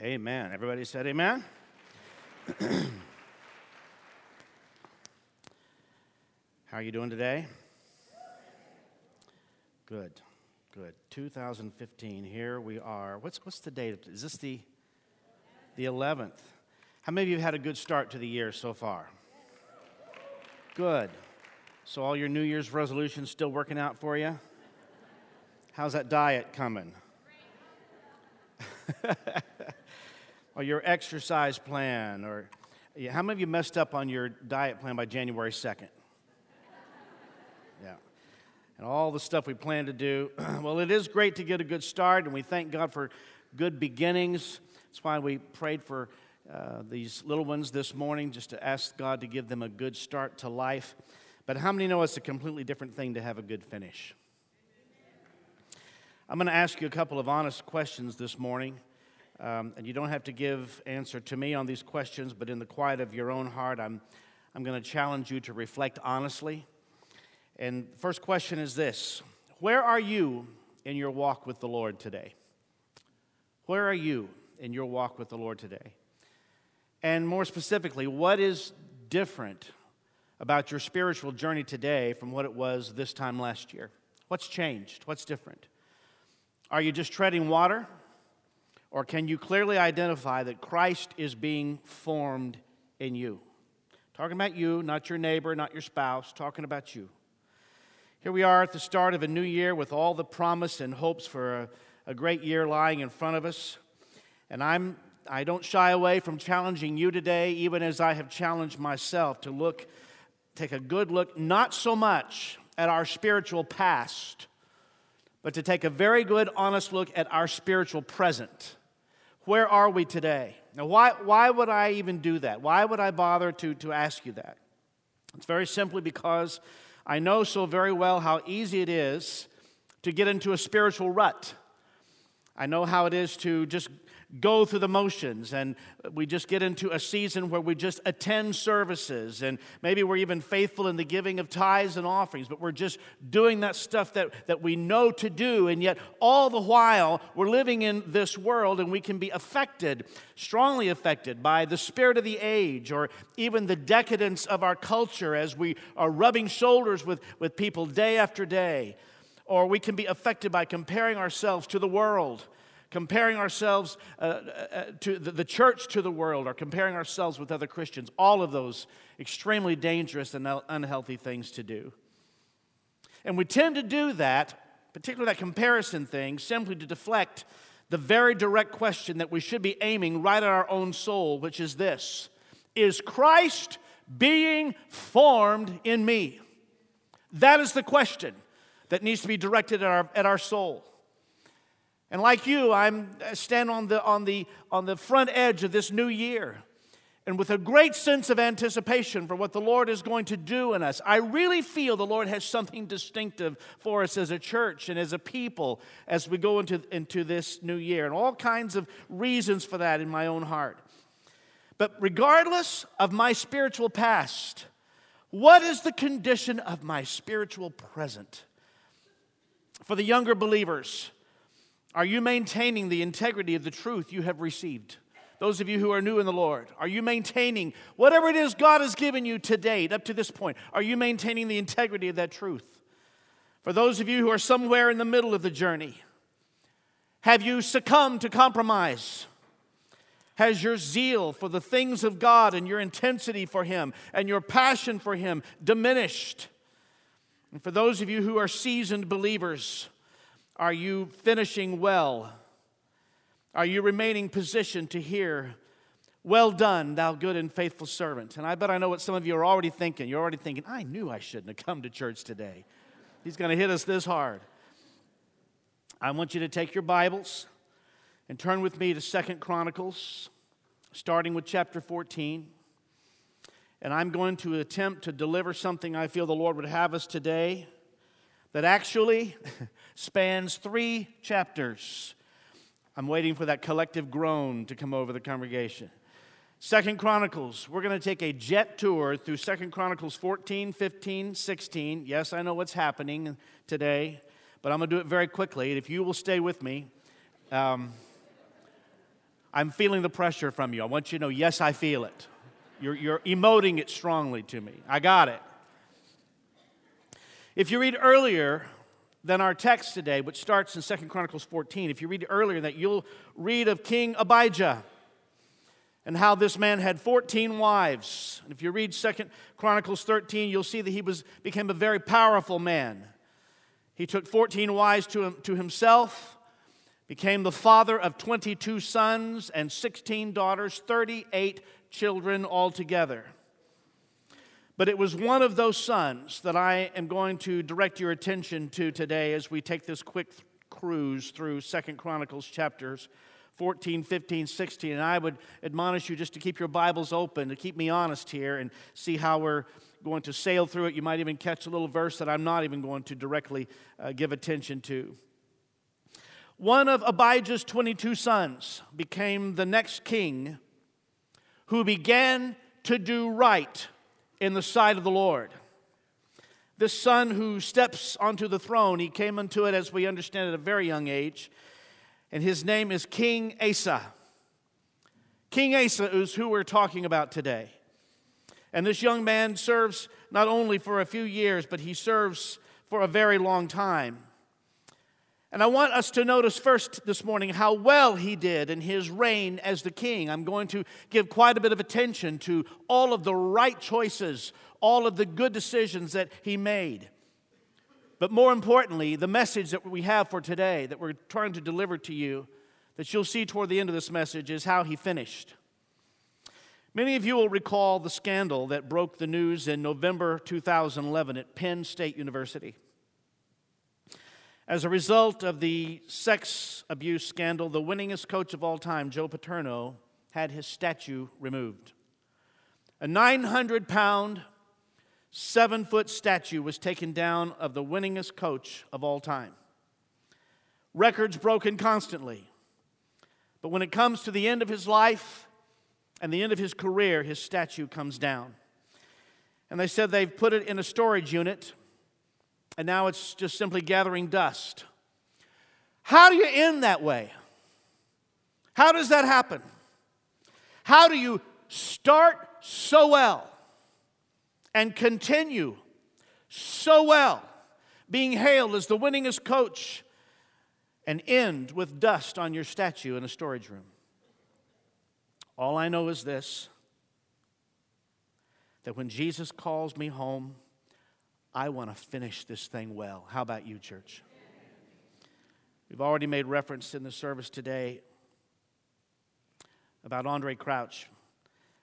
Amen. Everybody said amen? How are you doing today? Good, good. 2015, here we are. What's, what's the date? Is this the, the 11th? How many of you have had a good start to the year so far? Good. So, all your New Year's resolutions still working out for you? How's that diet coming? or your exercise plan, or how many of you messed up on your diet plan by January 2nd? Yeah. And all the stuff we plan to do. well, it is great to get a good start, and we thank God for good beginnings. That's why we prayed for uh, these little ones this morning, just to ask God to give them a good start to life. But how many know it's a completely different thing to have a good finish? I'm going to ask you a couple of honest questions this morning. Um, and you don't have to give answer to me on these questions, but in the quiet of your own heart, I'm, I'm going to challenge you to reflect honestly. And first question is this Where are you in your walk with the Lord today? Where are you in your walk with the Lord today? And more specifically, what is different about your spiritual journey today from what it was this time last year? What's changed? What's different? Are you just treading water? Or can you clearly identify that Christ is being formed in you? Talking about you, not your neighbor, not your spouse, talking about you. Here we are at the start of a new year with all the promise and hopes for a, a great year lying in front of us. And I'm, I don't shy away from challenging you today, even as I have challenged myself to look, take a good look, not so much at our spiritual past, but to take a very good, honest look at our spiritual present. Where are we today? Now, why, why would I even do that? Why would I bother to, to ask you that? It's very simply because I know so very well how easy it is to get into a spiritual rut. I know how it is to just go through the motions and we just get into a season where we just attend services and maybe we're even faithful in the giving of tithes and offerings, but we're just doing that stuff that, that we know to do. And yet, all the while, we're living in this world and we can be affected, strongly affected by the spirit of the age or even the decadence of our culture as we are rubbing shoulders with, with people day after day. Or we can be affected by comparing ourselves to the world comparing ourselves uh, uh, to the, the church to the world, or comparing ourselves with other Christians. All of those extremely dangerous and unhealthy things to do. And we tend to do that, particularly that comparison thing, simply to deflect the very direct question that we should be aiming right at our own soul, which is this Is Christ being formed in me? That is the question that needs to be directed at our, at our soul. And like you, I'm uh, stand on the, on, the, on the front edge of this new year. And with a great sense of anticipation for what the Lord is going to do in us, I really feel the Lord has something distinctive for us as a church and as a people as we go into, into this new year, and all kinds of reasons for that in my own heart. But regardless of my spiritual past, what is the condition of my spiritual present? For the younger believers, are you maintaining the integrity of the truth you have received? Those of you who are new in the Lord, are you maintaining whatever it is God has given you to date, up to this point? Are you maintaining the integrity of that truth? For those of you who are somewhere in the middle of the journey, have you succumbed to compromise? Has your zeal for the things of God and your intensity for Him and your passion for Him diminished? And for those of you who are seasoned believers, are you finishing well? Are you remaining positioned to hear, Well done, thou good and faithful servant? And I bet I know what some of you are already thinking. You're already thinking, I knew I shouldn't have come to church today. He's going to hit us this hard. I want you to take your Bibles and turn with me to Second Chronicles, starting with chapter 14. And I'm going to attempt to deliver something I feel the Lord would have us today that actually spans three chapters. I'm waiting for that collective groan to come over the congregation. Second Chronicles, we're going to take a jet tour through Second Chronicles 14, 15, 16. Yes, I know what's happening today, but I'm going to do it very quickly. If you will stay with me, um, I'm feeling the pressure from you. I want you to know, yes, I feel it. You're, you're emoting it strongly to me. I got it. If you read earlier than our text today, which starts in Second Chronicles 14, if you read earlier that, you'll read of King Abijah and how this man had 14 wives. And if you read Second Chronicles 13, you'll see that he was, became a very powerful man. He took 14 wives to, him, to himself, became the father of 22 sons and 16 daughters, 38 children altogether. But it was one of those sons that I am going to direct your attention to today as we take this quick cruise through Second Chronicles chapters 14, 15, 16. And I would admonish you just to keep your Bibles open, to keep me honest here and see how we're going to sail through it. You might even catch a little verse that I'm not even going to directly uh, give attention to. One of Abijah's 22 sons became the next king who began to do right in the sight of the Lord. This son who steps onto the throne, he came unto it, as we understand, at a very young age and his name is King Asa. King Asa is who we're talking about today. And this young man serves not only for a few years, but he serves for a very long time. And I want us to notice first this morning how well he did in his reign as the king. I'm going to give quite a bit of attention to all of the right choices, all of the good decisions that he made. But more importantly, the message that we have for today, that we're trying to deliver to you, that you'll see toward the end of this message, is how he finished. Many of you will recall the scandal that broke the news in November 2011 at Penn State University. As a result of the sex abuse scandal, the winningest coach of all time, Joe Paterno, had his statue removed. A 900 pound, seven foot statue was taken down of the winningest coach of all time. Records broken constantly. But when it comes to the end of his life and the end of his career, his statue comes down. And they said they've put it in a storage unit, and now it's just simply gathering dust. How do you end that way? How does that happen? How do you start so well and continue so well, being hailed as the winningest coach, and end with dust on your statue in a storage room. All I know is this that when Jesus calls me home, I want to finish this thing well. How about you, church? We've already made reference in the service today about Andraé Crouch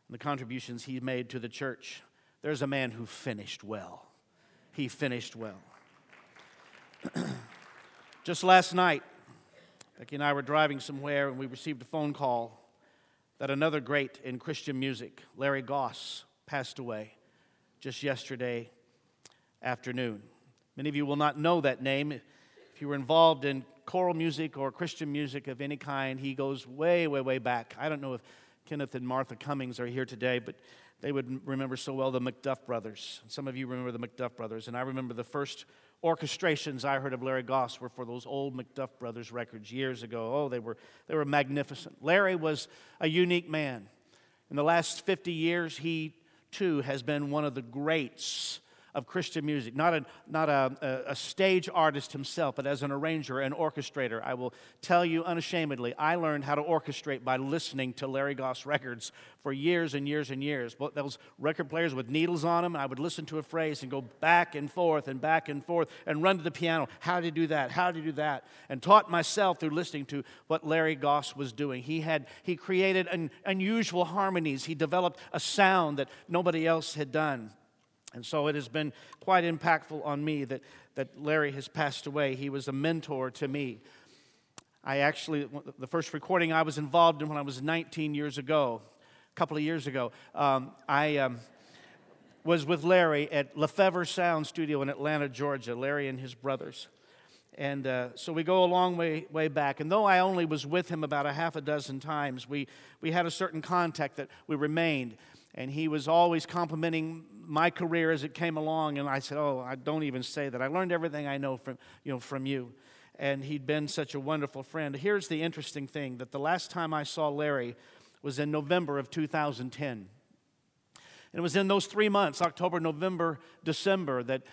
and the contributions he made to the church. There's a man who finished well. He finished well. Just last night, Becky and I were driving somewhere and we received a phone call that another great in Christian music, Lari Goss, passed away just yesterday afternoon. Many of you will not know that name. If you were involved in choral music or Christian music of any kind, he goes way, way, way back. I don't know if Kenneth and Martha Cummings are here today, but they would remember so well the McDuff brothers. Some of you remember the McDuff brothers, and I remember the first orchestrations I heard of Lari Goss were for those old McDuff brothers records years ago. Oh, they were, they were magnificent. Lari was a unique man. In the last 50 years, he too has been one of the greats of Christian music, not, a, not a, a, stage artist himself, but as an arranger and orchestrator. I will tell you unashamedly, I learned how to orchestrate by listening to Lari Goss records for years and years and years. Those record players with needles on them, I would listen to a phrase and go back and forth and back and forth and run to the piano. How to do that? How to do that? And taught myself through listening to what Lari Goss was doing. He had he created an unusual harmonies. He developed a sound that nobody else had done. And so it has been quite impactful on me that, that Lari has passed away. He was a mentor to me. I actually, the first recording I was involved in when I was 19 years ago, a couple of years ago, um, I um, was with Lari at Lefevre Sound Studio in Atlanta, Georgia, Lari and his brothers. And uh, so we go a long way, way back. And though I only was with him about a half a dozen times, we, we had a certain contact that we remained and he was always complimenting my career as it came along and i said oh i don't even say that i learned everything i know from you know from you and he'd been such a wonderful friend. Here's the interesting thing that the last time I saw Lari was in November of 2010. And it was in those three months, October, November, December, that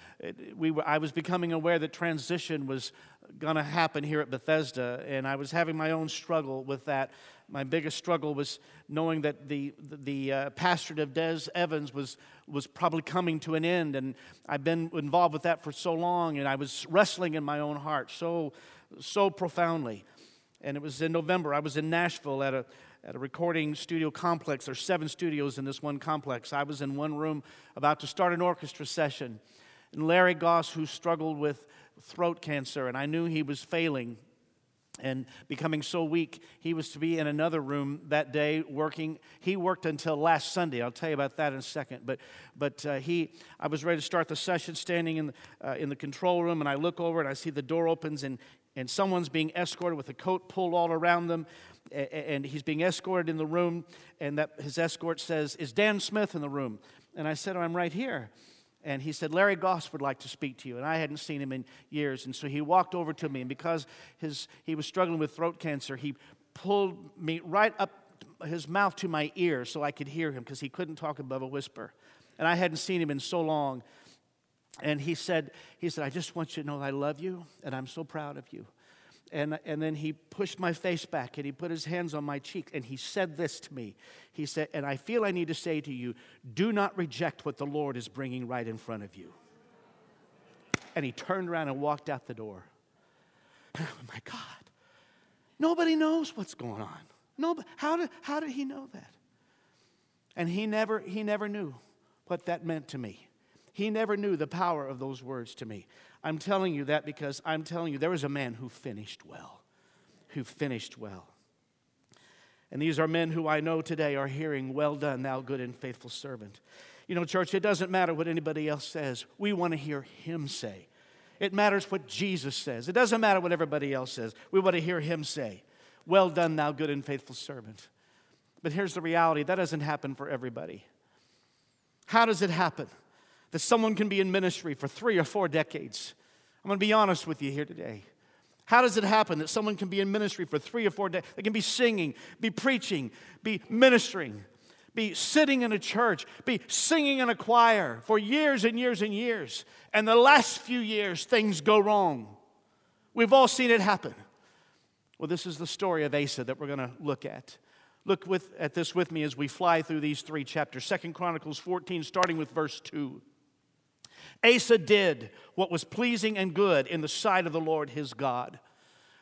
we were, I was becoming aware that transition was going to happen here at Bethesda, and I was having my own struggle with that. My biggest struggle was knowing that the, the uh, pastorate of Des Evans was, was probably coming to an end, and I've been involved with that for so long, and I was wrestling in my own heart so, so profoundly. And it was in November. I was in Nashville at a, at a recording studio complex. There's seven studios in this one complex. I was in one room about to start an orchestra session. And Lari Goss, who struggled with throat cancer, and I knew he was failing and becoming so weak, he was to be in another room that day working. He worked until last Sunday. I'll tell you about that in a second. But, but uh, he, I was ready to start the session, standing in, uh, in the control room, and I look over and I see the door opens, and, and someone's being escorted with a coat pulled all around them, and he's being escorted in the room, and that his escort says, "Is Dan Smith in the room?" And I said, oh, "I'm right here." and he said, Lari Goss would like to speak to you. And I hadn't seen him in years. And so he walked over to me. And because his, he was struggling with throat cancer, he pulled me right up his mouth to my ear so I could hear him because he couldn't talk above a whisper. And I hadn't seen him in so long. And he said, he said, I just want you to know I love you and I'm so proud of you. And, and then he pushed my face back and he put his hands on my cheek and he said this to me. He said, And I feel I need to say to you, do not reject what the Lord is bringing right in front of you. And he turned around and walked out the door. Oh my God. Nobody knows what's going on. Nobody, how, did, how did he know that? And he never, he never knew what that meant to me. He never knew the power of those words to me. I'm telling you that because I'm telling you there was a man who finished well, who finished well. And these are men who I know today are hearing, Well done, thou good and faithful servant. You know, church, it doesn't matter what anybody else says. We want to hear him say. It matters what Jesus says. It doesn't matter what everybody else says. We want to hear him say, Well done, thou good and faithful servant. But here's the reality that doesn't happen for everybody. How does it happen? That someone can be in ministry for three or four decades. I'm going to be honest with you here today. How does it happen that someone can be in ministry for three or four days? They can be singing, be preaching, be ministering, be sitting in a church, be singing in a choir for years and years and years. And the last few years, things go wrong. We've all seen it happen. Well, this is the story of Asa that we're going to look at. Look with, at this with me as we fly through these three chapters. Second Chronicles 14, starting with verse 2. Asa did what was pleasing and good in the sight of the Lord his God.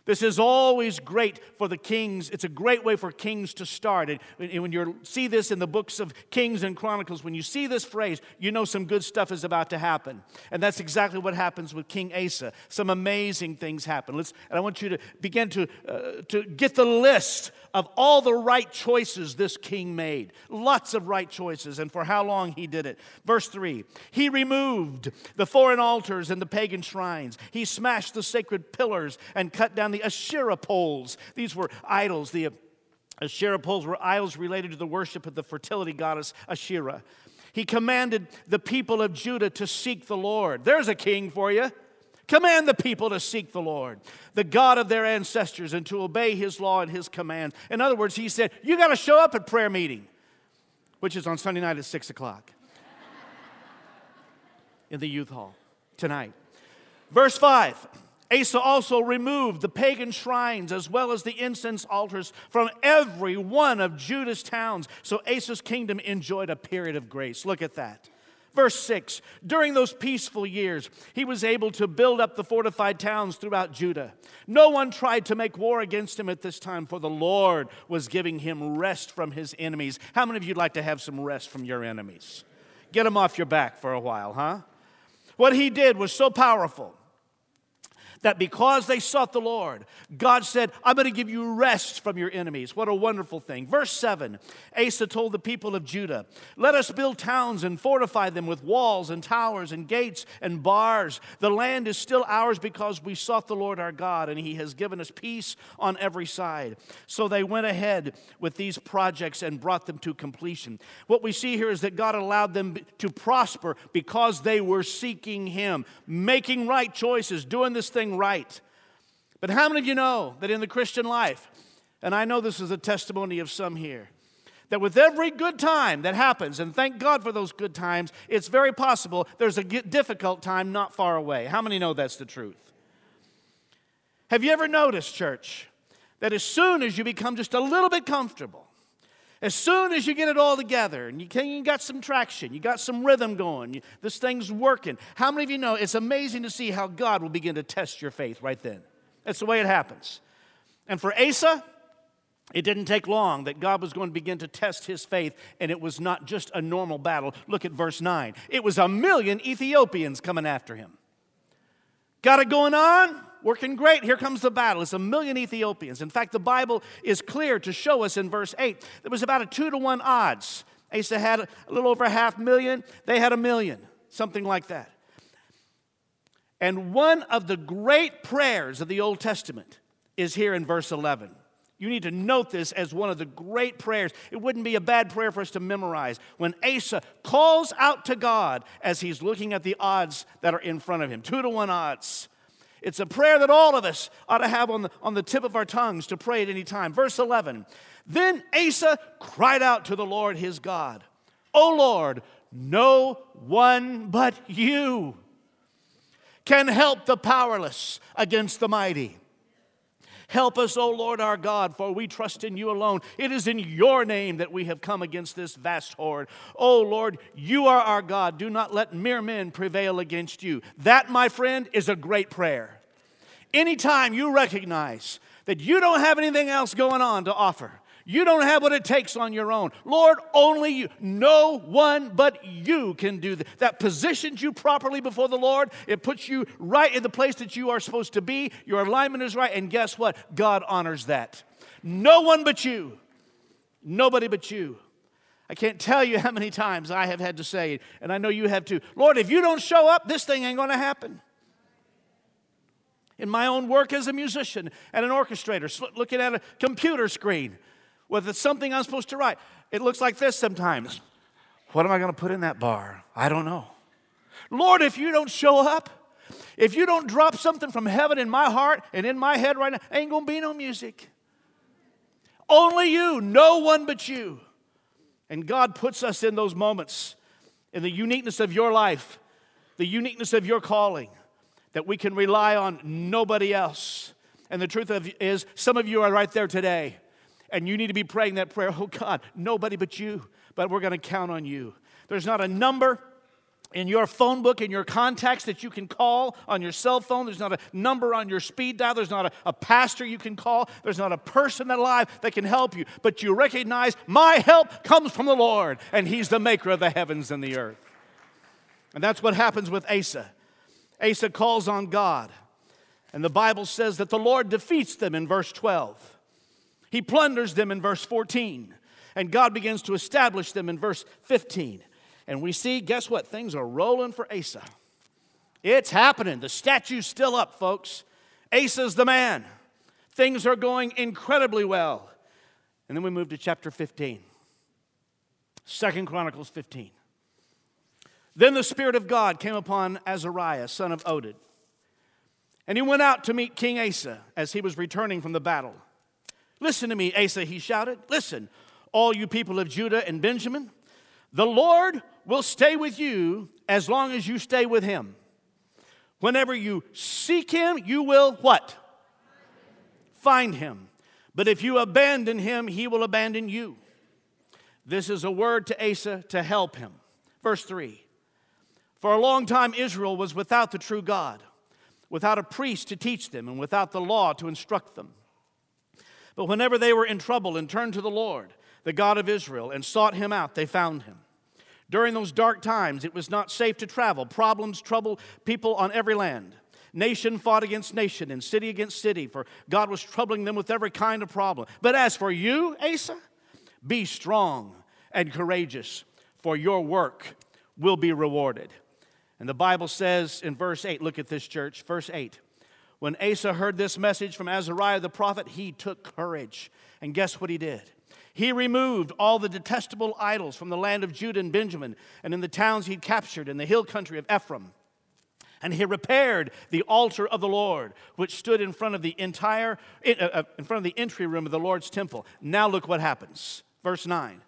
This is always great for the kings. It's a great way for kings to start. And when you see this in the books of Kings and Chronicles, when you see this phrase, you know some good stuff is about to happen. And that's exactly what happens with King Asa. Some amazing things happen. Let's, and I want you to begin to, uh, to get the list of all the right choices this king made. Lots of right choices, and for how long he did it. Verse 3 He removed the foreign altars and the pagan shrines, he smashed the sacred pillars and cut down the Asherah poles. These were idols. The Asherah poles were idols related to the worship of the fertility goddess Asherah. He commanded the people of Judah to seek the Lord. There's a king for you. Command the people to seek the Lord, the God of their ancestors, and to obey his law and his command. In other words, he said, You got to show up at prayer meeting, which is on Sunday night at 6 o'clock in the youth hall tonight. Verse 5 Asa also removed the pagan shrines as well as the incense altars from every one of Judah's towns. So Asa's kingdom enjoyed a period of grace. Look at that. Verse 6 During those peaceful years, he was able to build up the fortified towns throughout Judah. No one tried to make war against him at this time, for the Lord was giving him rest from his enemies. How many of you would like to have some rest from your enemies? Get them off your back for a while, huh? What he did was so powerful that because they sought the Lord, God said, I'm going to give you rest from your enemies. What a wonderful thing. Verse 7 Asa told the people of Judah, Let us build towns and fortify them with walls and towers and gates and bars. The land is still ours because we sought the Lord our God, and he has given us peace on every side. So they went ahead with these projects and brought them to completion. What we see here is that God allowed them to prosper because they were seeking him, making right choices, doing this thing right. But how many of you know that in the Christian life, and I know this is a testimony of some here, that with every good time that happens, and thank God for those good times, it's very possible there's a difficult time not far away. How many know that's the truth? Have you ever noticed, church, that as soon as you become just a little bit comfortable, as soon as you get it all together and you, can, you got some traction, you got some rhythm going, you, this thing's working. How many of you know it's amazing to see how God will begin to test your faith right then? That's the way it happens. And for Asa, it didn't take long that God was going to begin to test his faith, and it was not just a normal battle. Look at verse 9. It was a million Ethiopians coming after him. Got it going on? Working great. Here comes the battle. It's a million Ethiopians. In fact, the Bible is clear to show us in verse 8 there was about a two to one odds. Asa had a little over a half million, they had a million, something like that. And one of the great prayers of the Old Testament is here in verse 11. You need to note this as one of the great prayers. It wouldn't be a bad prayer for us to memorize. When Asa calls out to God as he's looking at the odds that are in front of him, two to one odds. It's a prayer that all of us ought to have on the, on the tip of our tongues to pray at any time. Verse 11 Then Asa cried out to the Lord his God, O Lord, no one but you can help the powerless against the mighty. Help us, O Lord our God, for we trust in you alone. It is in your name that we have come against this vast horde. O Lord, you are our God. Do not let mere men prevail against you. That, my friend, is a great prayer. Anytime you recognize that you don't have anything else going on to offer, you don't have what it takes on your own. Lord, only you. No one but you can do that. That positions you properly before the Lord. It puts you right in the place that you are supposed to be. Your alignment is right. And guess what? God honors that. No one but you. Nobody but you. I can't tell you how many times I have had to say, it, and I know you have too, Lord, if you don't show up, this thing ain't going to happen in my own work as a musician and an orchestrator, looking at a computer screen with something I'm supposed to write. It looks like this sometimes. What am I going to put in that bar? I don't know. Lord, if you don't show up, if you don't drop something from heaven in my heart and in my head right now, ain't going to be no music. Only you, no one but you. And God puts us in those moments, in the uniqueness of your life, the uniqueness of your calling, that we can rely on nobody else. And the truth of is, some of you are right there today. And you need to be praying that prayer, oh God, nobody but you, but we're going to count on you. There's not a number in your phone book, in your contacts that you can call on your cell phone. There's not a number on your speed dial. There's not a, a pastor you can call. There's not a person alive that can help you. But you recognize my help comes from the Lord, and He's the maker of the heavens and the earth. And that's what happens with Asa. Asa calls on God, and the Bible says that the Lord defeats them in verse 12. He plunders them in verse 14, and God begins to establish them in verse 15. And we see, guess what? Things are rolling for Asa. It's happening. The statue's still up, folks. Asa's the man. Things are going incredibly well. And then we move to chapter 15. Second Chronicles 15. Then the Spirit of God came upon Azariah, son of Oded. And he went out to meet King Asa as he was returning from the battle. Listen to me, Asa, he shouted. Listen, all you people of Judah and Benjamin, the Lord will stay with you as long as you stay with him. Whenever you seek him, you will what? Find him. But if you abandon him, he will abandon you. This is a word to Asa to help him. Verse 3 For a long time, Israel was without the true God, without a priest to teach them, and without the law to instruct them. But whenever they were in trouble and turned to the Lord, the God of Israel, and sought him out, they found him. During those dark times, it was not safe to travel. Problems troubled people on every land. Nation fought against nation and city against city, for God was troubling them with every kind of problem. But as for you, Asa, be strong and courageous, for your work will be rewarded. And the Bible says in verse 8, look at this, church, verse 8. When Asa heard this message from Azariah the prophet, he took courage. And guess what he did? He removed all the detestable idols from the land of Judah and Benjamin and in the towns he'd captured in the hill country of Ephraim. And he repaired the altar of the Lord, which stood in front of the entire, uh, uh, in front of the entry room of the Lord's temple. Now look what happens. Verse 9.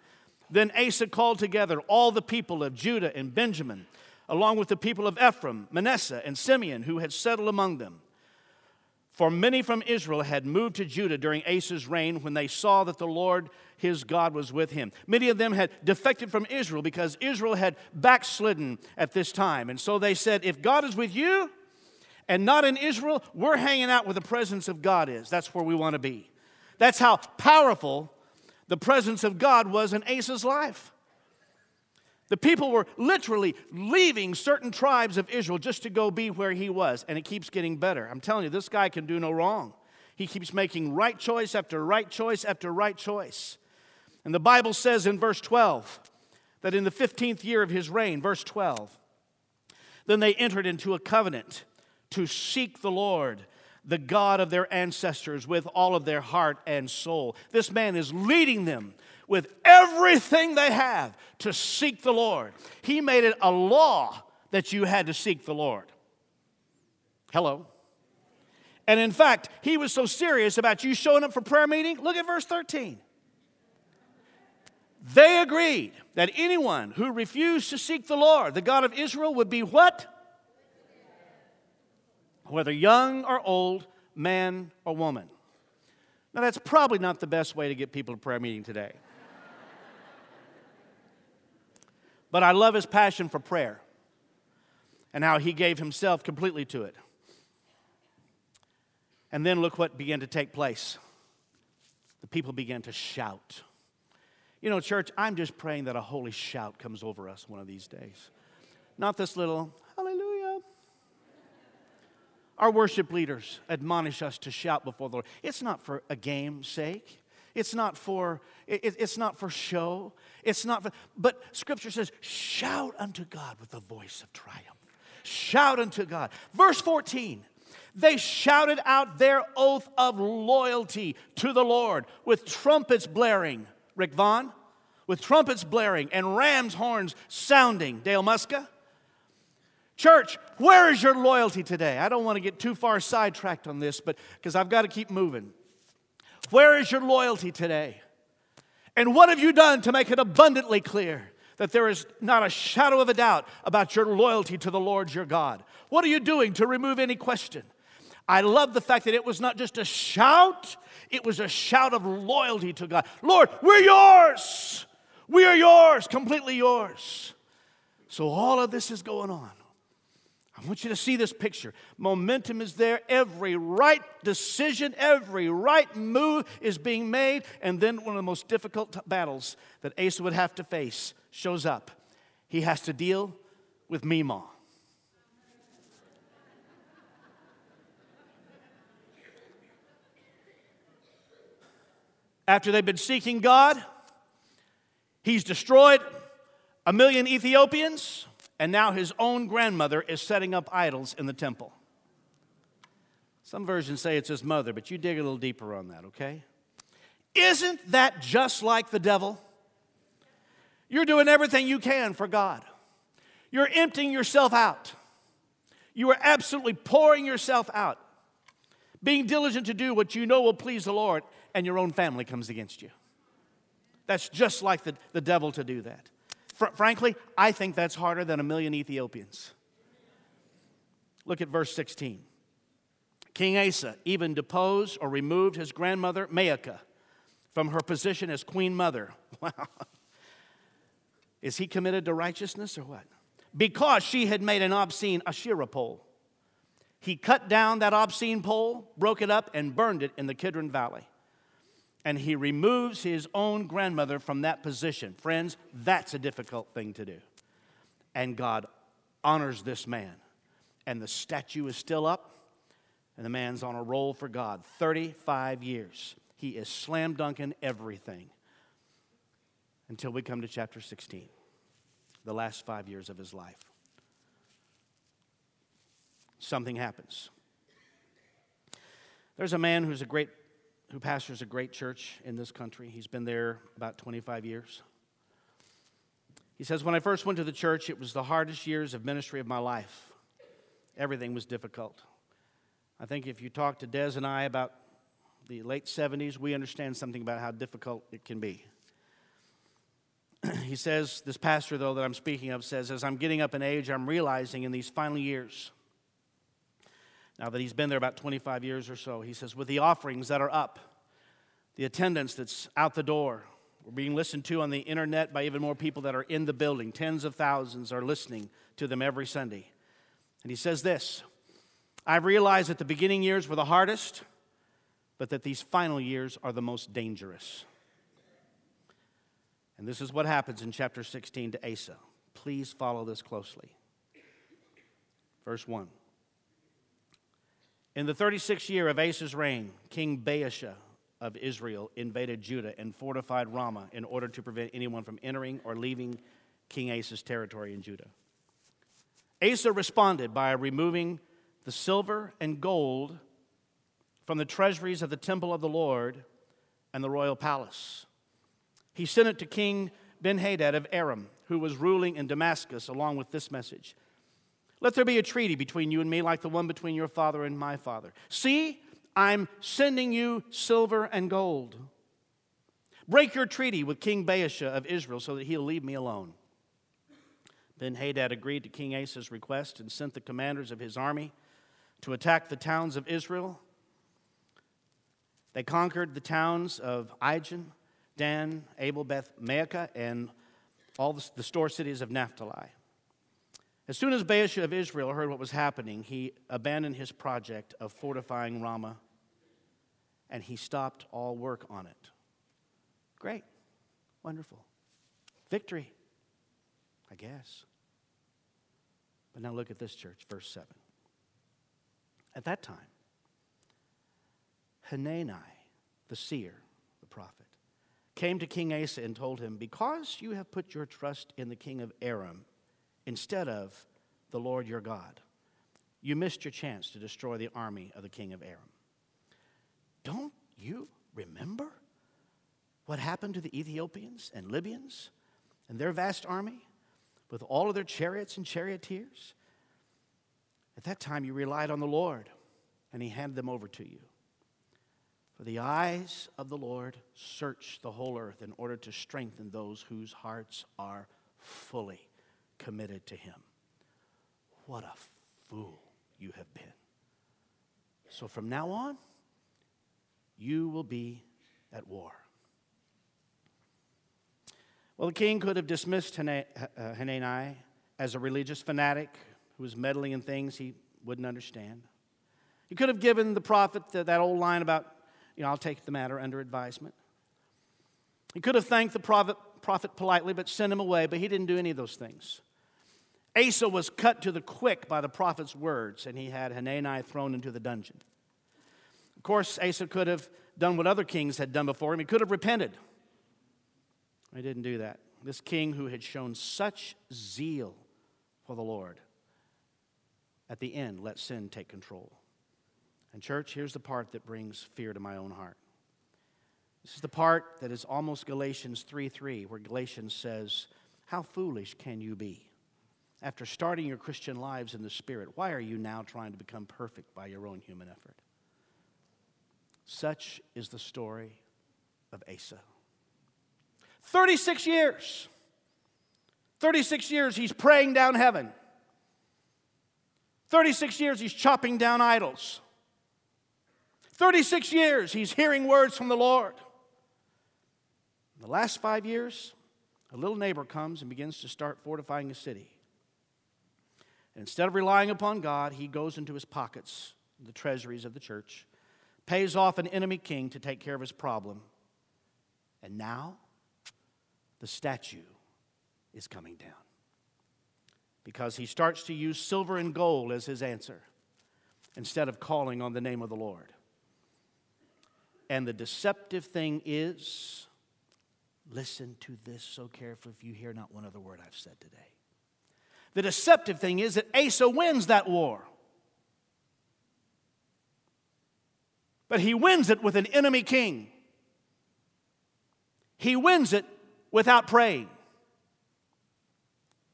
Then Asa called together all the people of Judah and Benjamin, along with the people of Ephraim, Manasseh, and Simeon, who had settled among them. For many from Israel had moved to Judah during Asa's reign when they saw that the Lord his God was with him. Many of them had defected from Israel because Israel had backslidden at this time. And so they said, If God is with you and not in Israel, we're hanging out where the presence of God is. That's where we want to be. That's how powerful the presence of God was in Asa's life. The people were literally leaving certain tribes of Israel just to go be where he was, and it keeps getting better. I'm telling you, this guy can do no wrong. He keeps making right choice after right choice after right choice. And the Bible says in verse 12 that in the 15th year of his reign, verse 12, then they entered into a covenant to seek the Lord, the God of their ancestors, with all of their heart and soul. This man is leading them with everything they have to seek the Lord. He made it a law that you had to seek the Lord. Hello. And in fact, he was so serious about you showing up for prayer meeting. Look at verse 13. They agreed that anyone who refused to seek the Lord, the God of Israel, would be what? Whether young or old, man or woman. Now, that's probably not the best way to get people to prayer meeting today. But I love his passion for prayer and how he gave himself completely to it. And then look what began to take place. The people began to shout. You know, church, I'm just praying that a holy shout comes over us one of these days. Not this little hallelujah. Our worship leaders admonish us to shout before the Lord. It's not for a game's sake. It's not for it, it's not for show. It's not for, but scripture says, shout unto God with the voice of triumph. Shout unto God. Verse 14. They shouted out their oath of loyalty to the Lord with trumpets blaring. Rick Vaughn, with trumpets blaring and ram's horns sounding. Dale Muska. Church, where is your loyalty today? I don't want to get too far sidetracked on this, but because I've got to keep moving. Where is your loyalty today? And what have you done to make it abundantly clear that there is not a shadow of a doubt about your loyalty to the Lord your God? What are you doing to remove any question? I love the fact that it was not just a shout, it was a shout of loyalty to God. Lord, we're yours. We are yours, completely yours. So all of this is going on. I want you to see this picture. Momentum is there. Every right decision, every right move is being made. And then one of the most difficult battles that Asa would have to face shows up. He has to deal with Mima. After they've been seeking God, he's destroyed a million Ethiopians, and now his own grandmother is setting up idols in the temple. Some versions say it's his mother, but you dig a little deeper on that, okay? Isn't that just like the devil? You're doing everything you can for God. You're emptying yourself out. You are absolutely pouring yourself out, being diligent to do what you know will please the Lord and your own family comes against you. That's just like the, the devil to do that. Fr- frankly, I think that's harder than a million Ethiopians. Look at verse 16. King Asa even deposed or removed his grandmother, Maacah, from her position as queen mother. Wow. Is he committed to righteousness or what? Because she had made an obscene Asherah pole. He cut down that obscene pole, broke it up, and burned it in the Kidron Valley and he removes his own grandmother from that position. Friends, that's a difficult thing to do. And God honors this man. And the statue is still up, and the man's on a roll for God. 35 years. He is slam dunking everything until we come to chapter 16, the last five years of his life. Something happens. There's a man who's a great who pastors a great church in this country. He's been there about 25 years. He says, When I first went to the church, it was the hardest years of ministry of my life. Everything was difficult. I think if you talk to Des and I about the late 70s, we understand something about how difficult it can be. he says, this pastor, though, that I'm speaking of, says, as I'm getting up in age, I'm realizing in these final years, now that he's been there about 25 years or so, he says, with the offerings that are up, the attendance that's out the door, we're being listened to on the internet by even more people that are in the building. Tens of thousands are listening to them every Sunday. And he says this I've realized that the beginning years were the hardest, but that these final years are the most dangerous. And this is what happens in chapter 16 to Asa. Please follow this closely. Verse 1. In the 36th year of Asa's reign, King Baasha of Israel invaded Judah and fortified Ramah in order to prevent anyone from entering or leaving King Asa's territory in Judah. Asa responded by removing the silver and gold from the treasuries of the temple of the Lord and the royal palace. He sent it to King Benhadad of Aram, who was ruling in Damascus, along with this message Let there be a treaty between you and me, like the one between your father and my father. See, I'm sending you silver and gold. Break your treaty with King Baasha of Israel so that he'll leave me alone. Then Hadad agreed to King Asa's request and sent the commanders of his army to attack the towns of Israel. They conquered the towns of Ijon, Dan, Abel Beth Maacah, and all the store cities of Naphtali. As soon as Baasha of Israel heard what was happening, he abandoned his project of fortifying Ramah and he stopped all work on it. Great. Wonderful. Victory, I guess. But now look at this church, verse 7. At that time, Hanani, the seer, the prophet, came to King Asa and told him, Because you have put your trust in the king of Aram instead of the Lord your God, you missed your chance to destroy the army of the king of Aram. Don't you remember what happened to the Ethiopians and Libyans and their vast army with all of their chariots and charioteers? At that time, you relied on the Lord, and He handed them over to you. For the eyes of the Lord search the whole earth in order to strengthen those whose hearts are fully committed to Him. What a fool you have been. So from now on, you will be at war. Well, the king could have dismissed uh, Hanani as a religious fanatic who was meddling in things he wouldn't understand. He could have given the prophet that old line about you know, I'll take the matter under advisement. He could have thanked the prophet, prophet politely, but sent him away, but he didn't do any of those things. Asa was cut to the quick by the prophet's words, and he had Hanani thrown into the dungeon. Of course, Asa could have done what other kings had done before him. He could have repented. He didn't do that. This king who had shown such zeal for the Lord, at the end, let sin take control. And, church, here's the part that brings fear to my own heart. This is the part that is almost Galatians 3 3, where Galatians says, How foolish can you be? After starting your Christian lives in the Spirit, why are you now trying to become perfect by your own human effort? Such is the story of Asa. 36 years. 36 years he's praying down heaven. 36 years he's chopping down idols. 36 years, he's hearing words from the Lord. In the last five years, a little neighbor comes and begins to start fortifying a city. Instead of relying upon God, he goes into his pockets, the treasuries of the church, pays off an enemy king to take care of his problem. And now, the statue is coming down. Because he starts to use silver and gold as his answer instead of calling on the name of the Lord. And the deceptive thing is listen to this so carefully if you hear not one other word I've said today. The deceptive thing is that Asa wins that war. But he wins it with an enemy king. He wins it without praying.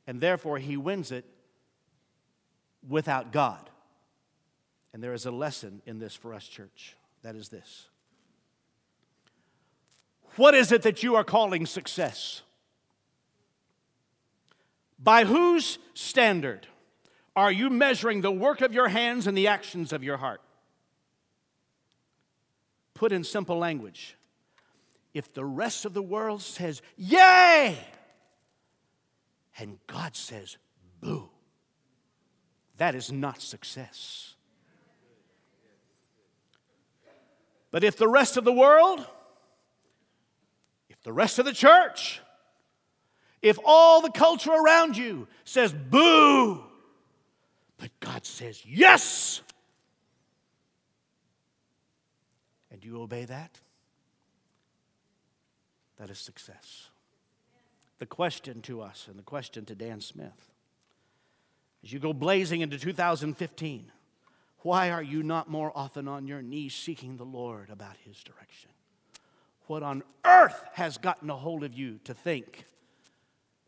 And therefore, he wins it without God. And there is a lesson in this for us, church. That is this. What is it that you are calling success? By whose standard are you measuring the work of your hands and the actions of your heart? Put in simple language, if the rest of the world says, Yay! and God says, Boo, that is not success. But if the rest of the world, if the rest of the church, if all the culture around you says boo, but God says yes, and you obey that, that is success. The question to us and the question to Dan Smith as you go blazing into 2015 why are you not more often on your knees seeking the Lord about His direction? What on earth has gotten a hold of you to think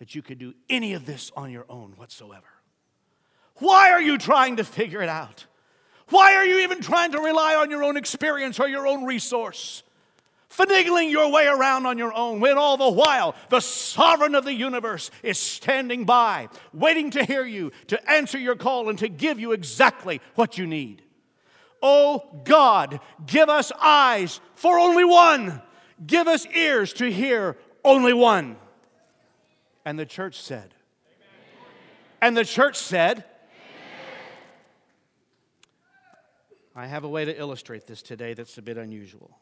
that you could do any of this on your own whatsoever? Why are you trying to figure it out? Why are you even trying to rely on your own experience or your own resource? finagling your way around on your own, when all the while the sovereign of the universe is standing by, waiting to hear you, to answer your call, and to give you exactly what you need. Oh God, give us eyes for only one, give us ears to hear only one. And the church said, and the church said, I have a way to illustrate this today that's a bit unusual.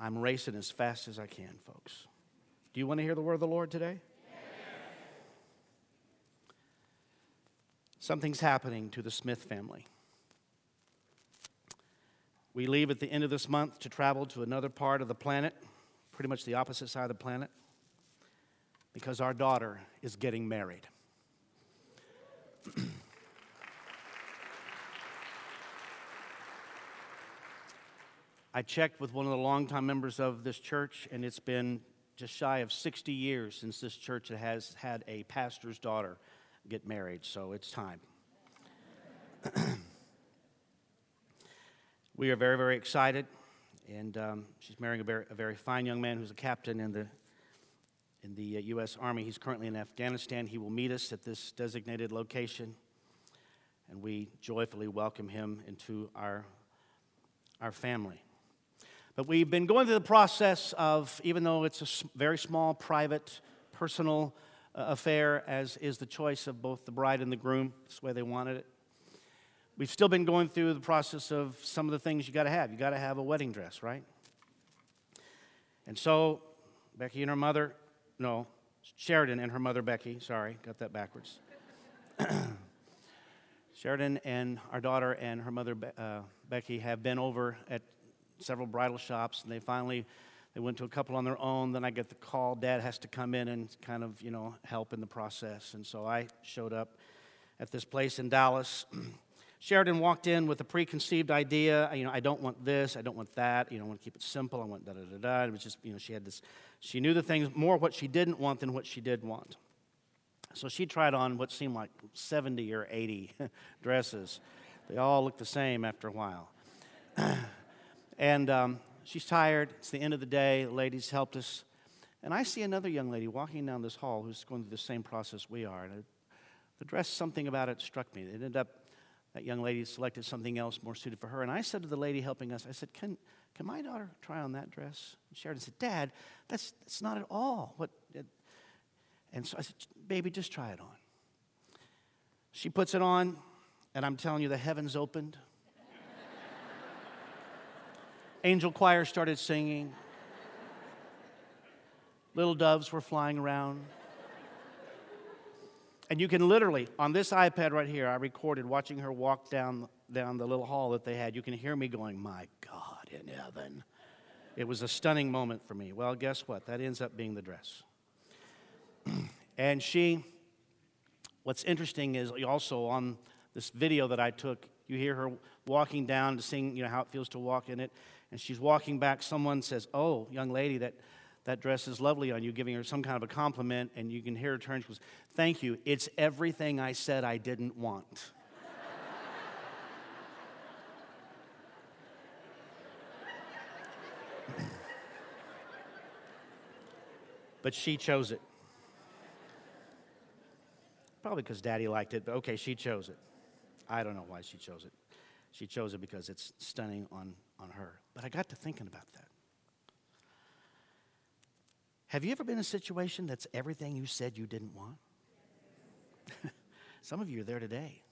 I'm racing as fast as I can, folks. Do you want to hear the word of the Lord today? Something's happening to the Smith family. We leave at the end of this month to travel to another part of the planet, pretty much the opposite side of the planet, because our daughter is getting married. I checked with one of the longtime members of this church, and it's been just shy of 60 years since this church has had a pastor's daughter get married, so it's time. we are very, very excited, and um, she's marrying a very, a very, fine young man who's a captain in the in the uh, U.S. Army. He's currently in Afghanistan. He will meet us at this designated location, and we joyfully welcome him into our our family. But we've been going through the process of, even though it's a very small, private, personal uh, affair, as is the choice of both the bride and the groom, it's the way they wanted it. We've still been going through the process of some of the things you got to have. You got to have a wedding dress, right? And so, Becky and her mother, no, Sheridan and her mother, Becky, sorry, got that backwards. Sheridan and our daughter and her mother, uh, Becky, have been over at several bridal shops, and they finally they went to a couple on their own. Then I get the call, Dad has to come in and kind of you know help in the process, and so I showed up at this place in Dallas. Sheridan walked in with a preconceived idea. You know, I don't want this, I don't want that. You know, I want to keep it simple. I want da da da da. It was just, you know, she had this. She knew the things more what she didn't want than what she did want. So she tried on what seemed like 70 or 80 dresses. They all looked the same after a while. And um, she's tired. It's the end of the day. The ladies helped us. And I see another young lady walking down this hall who's going through the same process we are. And the dress, something about it struck me. It ended up, that young lady selected something else more suited for her. And I said to the lady helping us, I said, Can, can my daughter try on that dress? And Sheridan said, Dad, that's, that's not at all. What, it, and so I said, Baby, just try it on. She puts it on, and I'm telling you, the heavens opened. Angel choir started singing. Little doves were flying around. And you can literally, on this iPad right here, I recorded watching her walk down, down the little hall that they had. You can hear me going, My God in heaven. It was a stunning moment for me. Well, guess what? That ends up being the dress. and she, what's interesting is also on this video that I took, you hear her walking down to sing, you know, how it feels to walk in it and she's walking back, someone says, Oh, young lady, that, that dress is lovely on you, giving her some kind of a compliment, and you can hear her turn. She goes, Thank you. It's everything I said I didn't want. but she chose it. Probably because daddy liked it, but okay, she chose it. I don't know why she chose it. She chose it because it's stunning on, on her. But I got to thinking about that. Have you ever been in a situation that's everything you said you didn't want? some of you are there today.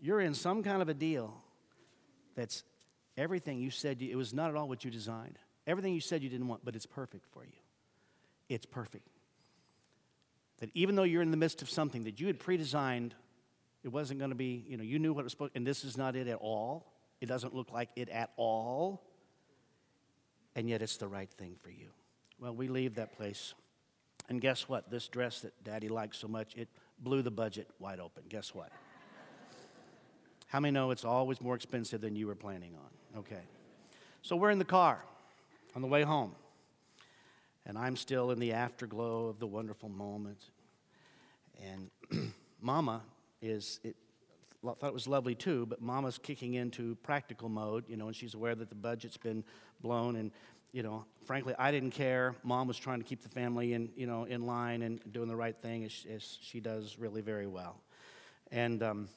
You're in some kind of a deal that's everything you said, you, it was not at all what you designed. Everything you said you didn't want, but it's perfect for you. It's perfect. That even though you're in the midst of something that you had pre designed, it wasn't going to be, you know, you knew what it was supposed and this is not it at all. It doesn't look like it at all. And yet it's the right thing for you. Well, we leave that place. And guess what? This dress that daddy likes so much, it blew the budget wide open. Guess what? How many know it's always more expensive than you were planning on? Okay. So we're in the car on the way home. And I'm still in the afterglow of the wonderful moment. And Mama is, it, I thought it was lovely too, but Mama's kicking into practical mode, you know, and she's aware that the budget's been blown. And, you know, frankly, I didn't care. Mom was trying to keep the family in, you know, in line and doing the right thing as, as she does really very well. And, um,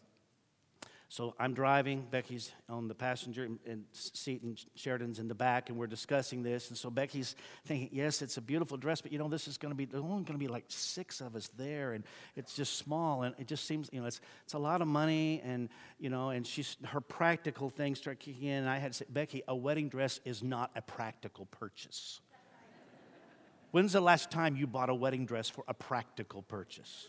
so I'm driving, Becky's on the passenger seat, and Sheridan's in the back, and we're discussing this. And so Becky's thinking, yes, it's a beautiful dress, but you know, this is going to be, there's only going to be like six of us there, and it's just small, and it just seems, you know, it's, it's a lot of money, and, you know, and she's, her practical things start kicking in. And I had to say, Becky, a wedding dress is not a practical purchase. When's the last time you bought a wedding dress for a practical purchase?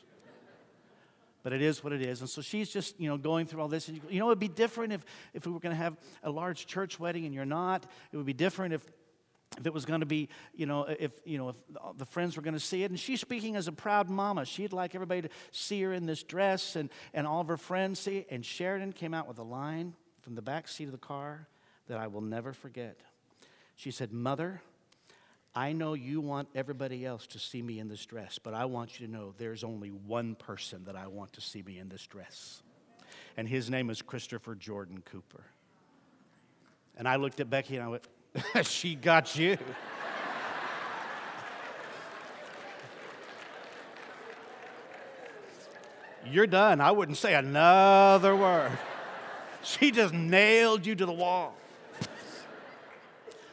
But it is what it is. And so she's just, you know, going through all this. And you know, it would be different if, if we were going to have a large church wedding and you're not. It would be different if, if it was going to be, you know, if, you know, if the friends were going to see it. And she's speaking as a proud mama. She'd like everybody to see her in this dress and, and all of her friends see. And Sheridan came out with a line from the back seat of the car that I will never forget. She said, Mother, I know you want everybody else to see me in this dress, but I want you to know there's only one person that I want to see me in this dress. And his name is Christopher Jordan Cooper. And I looked at Becky and I went, She got you. You're done. I wouldn't say another word. She just nailed you to the wall.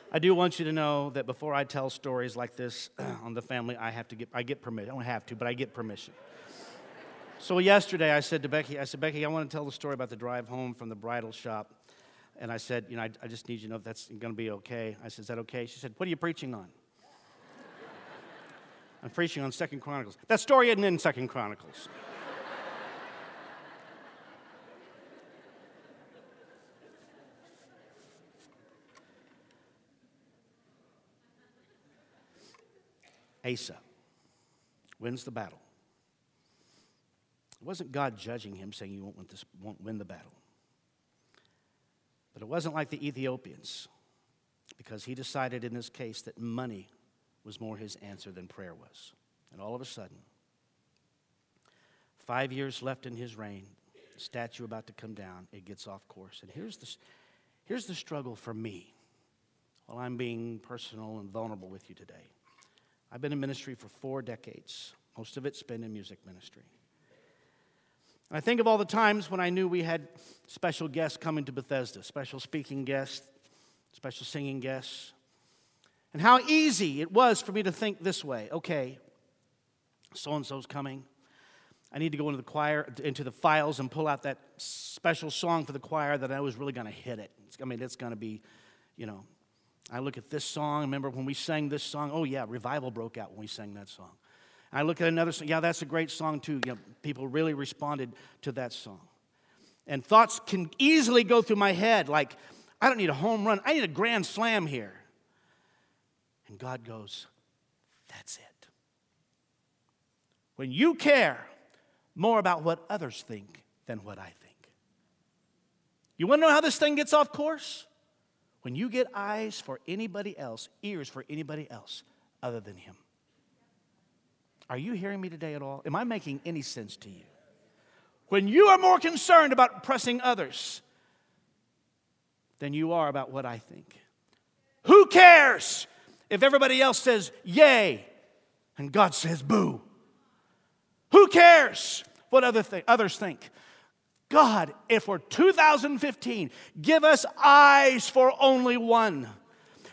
I do want you to know that before I tell stories like this on the family, I have to get, I get permission. I don't have to, but I get permission. So yesterday I said to Becky, I said, Becky, I want to tell the story about the drive home from the bridal shop. And I said, you know, I, I just need you to know if that's going to be okay. I said, is that okay? She said, what are you preaching on? I'm preaching on Second Chronicles. That story isn't in Second Chronicles. Asa wins the battle. It wasn't God judging him, saying you won't win, this, won't win the battle. But it wasn't like the Ethiopians, because he decided in this case that money was more his answer than prayer was. And all of a sudden, five years left in his reign, statue about to come down, it gets off course. And here's the, here's the struggle for me while I'm being personal and vulnerable with you today. I've been in ministry for four decades. Most of it's been in music ministry. And I think of all the times when I knew we had special guests coming to Bethesda, special speaking guests, special singing guests, and how easy it was for me to think this way okay, so and so's coming. I need to go into the choir, into the files, and pull out that special song for the choir that I was really going to hit it. I mean, it's going to be, you know, I look at this song. Remember when we sang this song? Oh, yeah, revival broke out when we sang that song. I look at another song. Yeah, that's a great song, too. You know, people really responded to that song. And thoughts can easily go through my head like, I don't need a home run, I need a grand slam here. And God goes, That's it. When you care more about what others think than what I think. You want to know how this thing gets off course? When you get eyes for anybody else, ears for anybody else other than Him. Are you hearing me today at all? Am I making any sense to you? When you are more concerned about pressing others than you are about what I think. Who cares if everybody else says yay And God says, boo. Who cares what other th- others think? God, if for 2015, give us eyes for only one.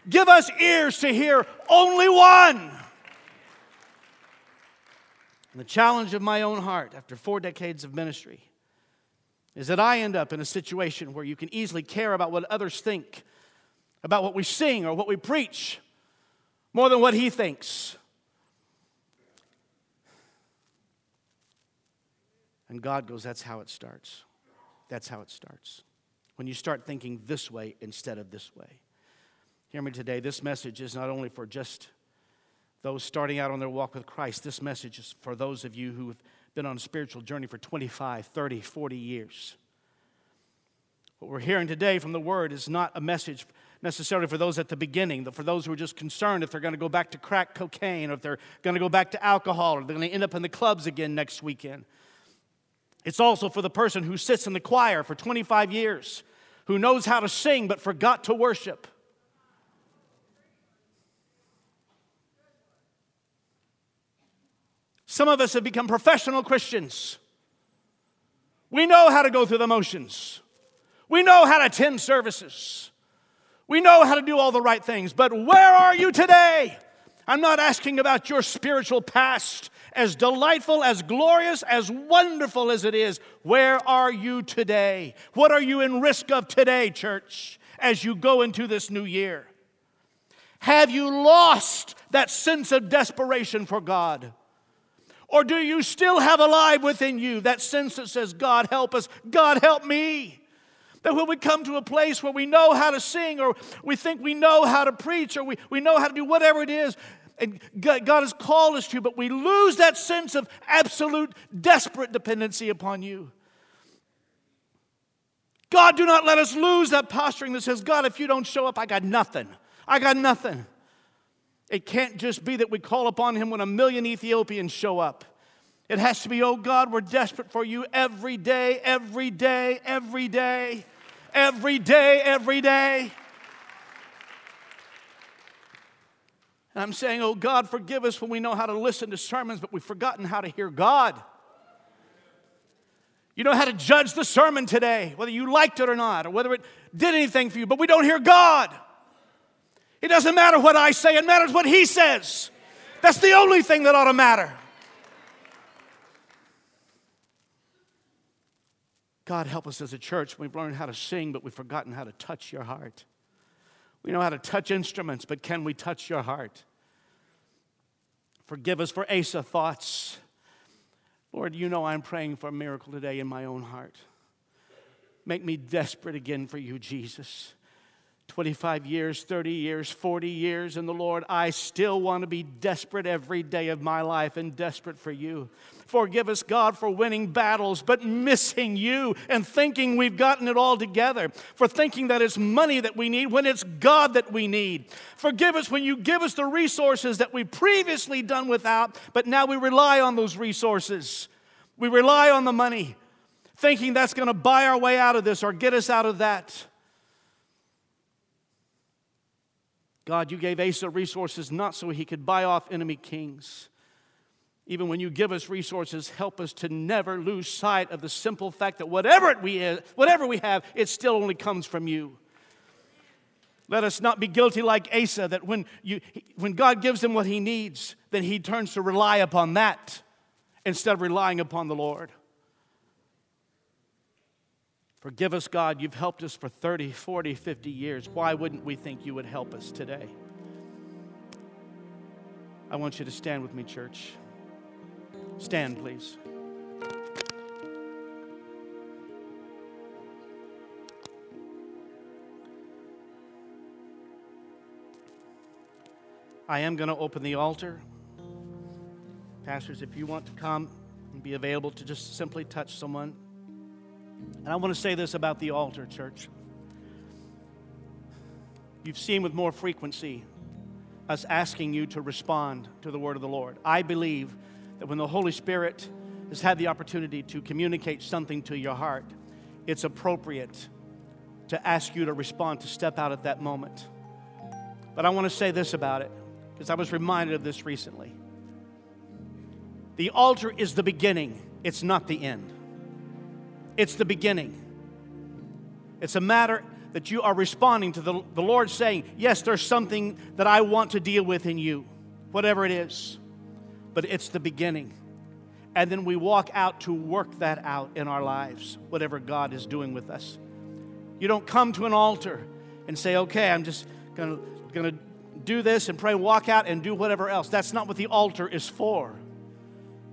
Give us ears to hear only one. And the challenge of my own heart after four decades of ministry is that I end up in a situation where you can easily care about what others think, about what we sing or what we preach, more than what He thinks. And God goes, That's how it starts. That's how it starts. When you start thinking this way instead of this way. Hear me today. This message is not only for just those starting out on their walk with Christ, this message is for those of you who have been on a spiritual journey for 25, 30, 40 years. What we're hearing today from the Word is not a message necessarily for those at the beginning, for those who are just concerned if they're going to go back to crack cocaine or if they're going to go back to alcohol or they're going to end up in the clubs again next weekend. It's also for the person who sits in the choir for 25 years, who knows how to sing but forgot to worship. Some of us have become professional Christians. We know how to go through the motions. We know how to attend services. We know how to do all the right things. But where are you today? I'm not asking about your spiritual past, as delightful, as glorious, as wonderful as it is. Where are you today? What are you in risk of today, church, as you go into this new year? Have you lost that sense of desperation for God? Or do you still have alive within you that sense that says, God help us, God help me? That when we come to a place where we know how to sing, or we think we know how to preach, or we, we know how to do whatever it is, and God, has called us to, but we lose that sense of absolute, desperate dependency upon you. God, do not let us lose that posturing that says, God, if you don't show up, I got nothing. I got nothing. It can't just be that we call upon him when a million Ethiopians show up. It has to be, oh God, we're desperate for you every day, every day, every day, every day, every day. And I'm saying, oh God, forgive us when we know how to listen to sermons, but we've forgotten how to hear God. You know how to judge the sermon today, whether you liked it or not, or whether it did anything for you, but we don't hear God. It doesn't matter what I say, it matters what He says. That's the only thing that ought to matter. God, help us as a church. We've learned how to sing, but we've forgotten how to touch your heart. We know how to touch instruments, but can we touch your heart? Forgive us for Asa thoughts. Lord, you know I'm praying for a miracle today in my own heart. Make me desperate again for you, Jesus. 25 years, 30 years, 40 years in the Lord, I still want to be desperate every day of my life and desperate for you. Forgive us, God, for winning battles, but missing you and thinking we've gotten it all together, for thinking that it's money that we need when it's God that we need. Forgive us when you give us the resources that we previously done without, but now we rely on those resources. We rely on the money, thinking that's going to buy our way out of this or get us out of that. God, you gave Asa resources not so he could buy off enemy kings. Even when you give us resources, help us to never lose sight of the simple fact that whatever we, is, whatever we have, it still only comes from you. Let us not be guilty like Asa, that when, you, when God gives him what he needs, then he turns to rely upon that instead of relying upon the Lord. Forgive us, God. You've helped us for 30, 40, 50 years. Why wouldn't we think you would help us today? I want you to stand with me, church. Stand, please. I am going to open the altar. Pastors, if you want to come and be available to just simply touch someone, and I want to say this about the altar, church. You've seen with more frequency us asking you to respond to the word of the Lord. I believe that when the Holy Spirit has had the opportunity to communicate something to your heart, it's appropriate to ask you to respond, to step out at that moment. But I want to say this about it, because I was reminded of this recently. The altar is the beginning, it's not the end. It's the beginning. It's a matter that you are responding to the, the Lord saying, Yes, there's something that I want to deal with in you, whatever it is. But it's the beginning. And then we walk out to work that out in our lives, whatever God is doing with us. You don't come to an altar and say, Okay, I'm just going to do this and pray, walk out and do whatever else. That's not what the altar is for.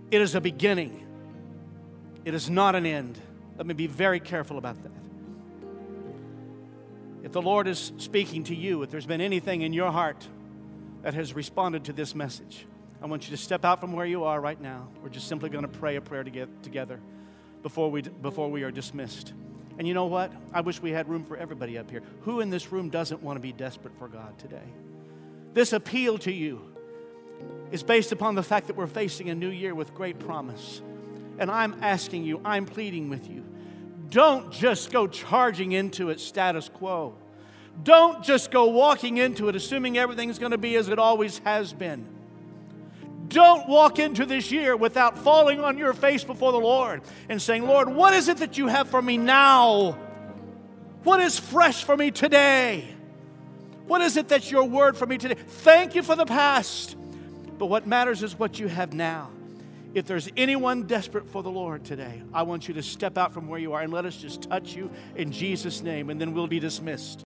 It is a beginning, it is not an end. Let me be very careful about that. If the Lord is speaking to you, if there's been anything in your heart that has responded to this message, I want you to step out from where you are right now. We're just simply going to pray a prayer to get together before we, before we are dismissed. And you know what? I wish we had room for everybody up here. Who in this room doesn't want to be desperate for God today? This appeal to you is based upon the fact that we're facing a new year with great promise. And I'm asking you, I'm pleading with you, don't just go charging into it status quo. Don't just go walking into it assuming everything's going to be as it always has been. Don't walk into this year without falling on your face before the Lord and saying, Lord, what is it that you have for me now? What is fresh for me today? What is it that's your word for me today? Thank you for the past. But what matters is what you have now. If there's anyone desperate for the Lord today, I want you to step out from where you are and let us just touch you in Jesus' name, and then we'll be dismissed.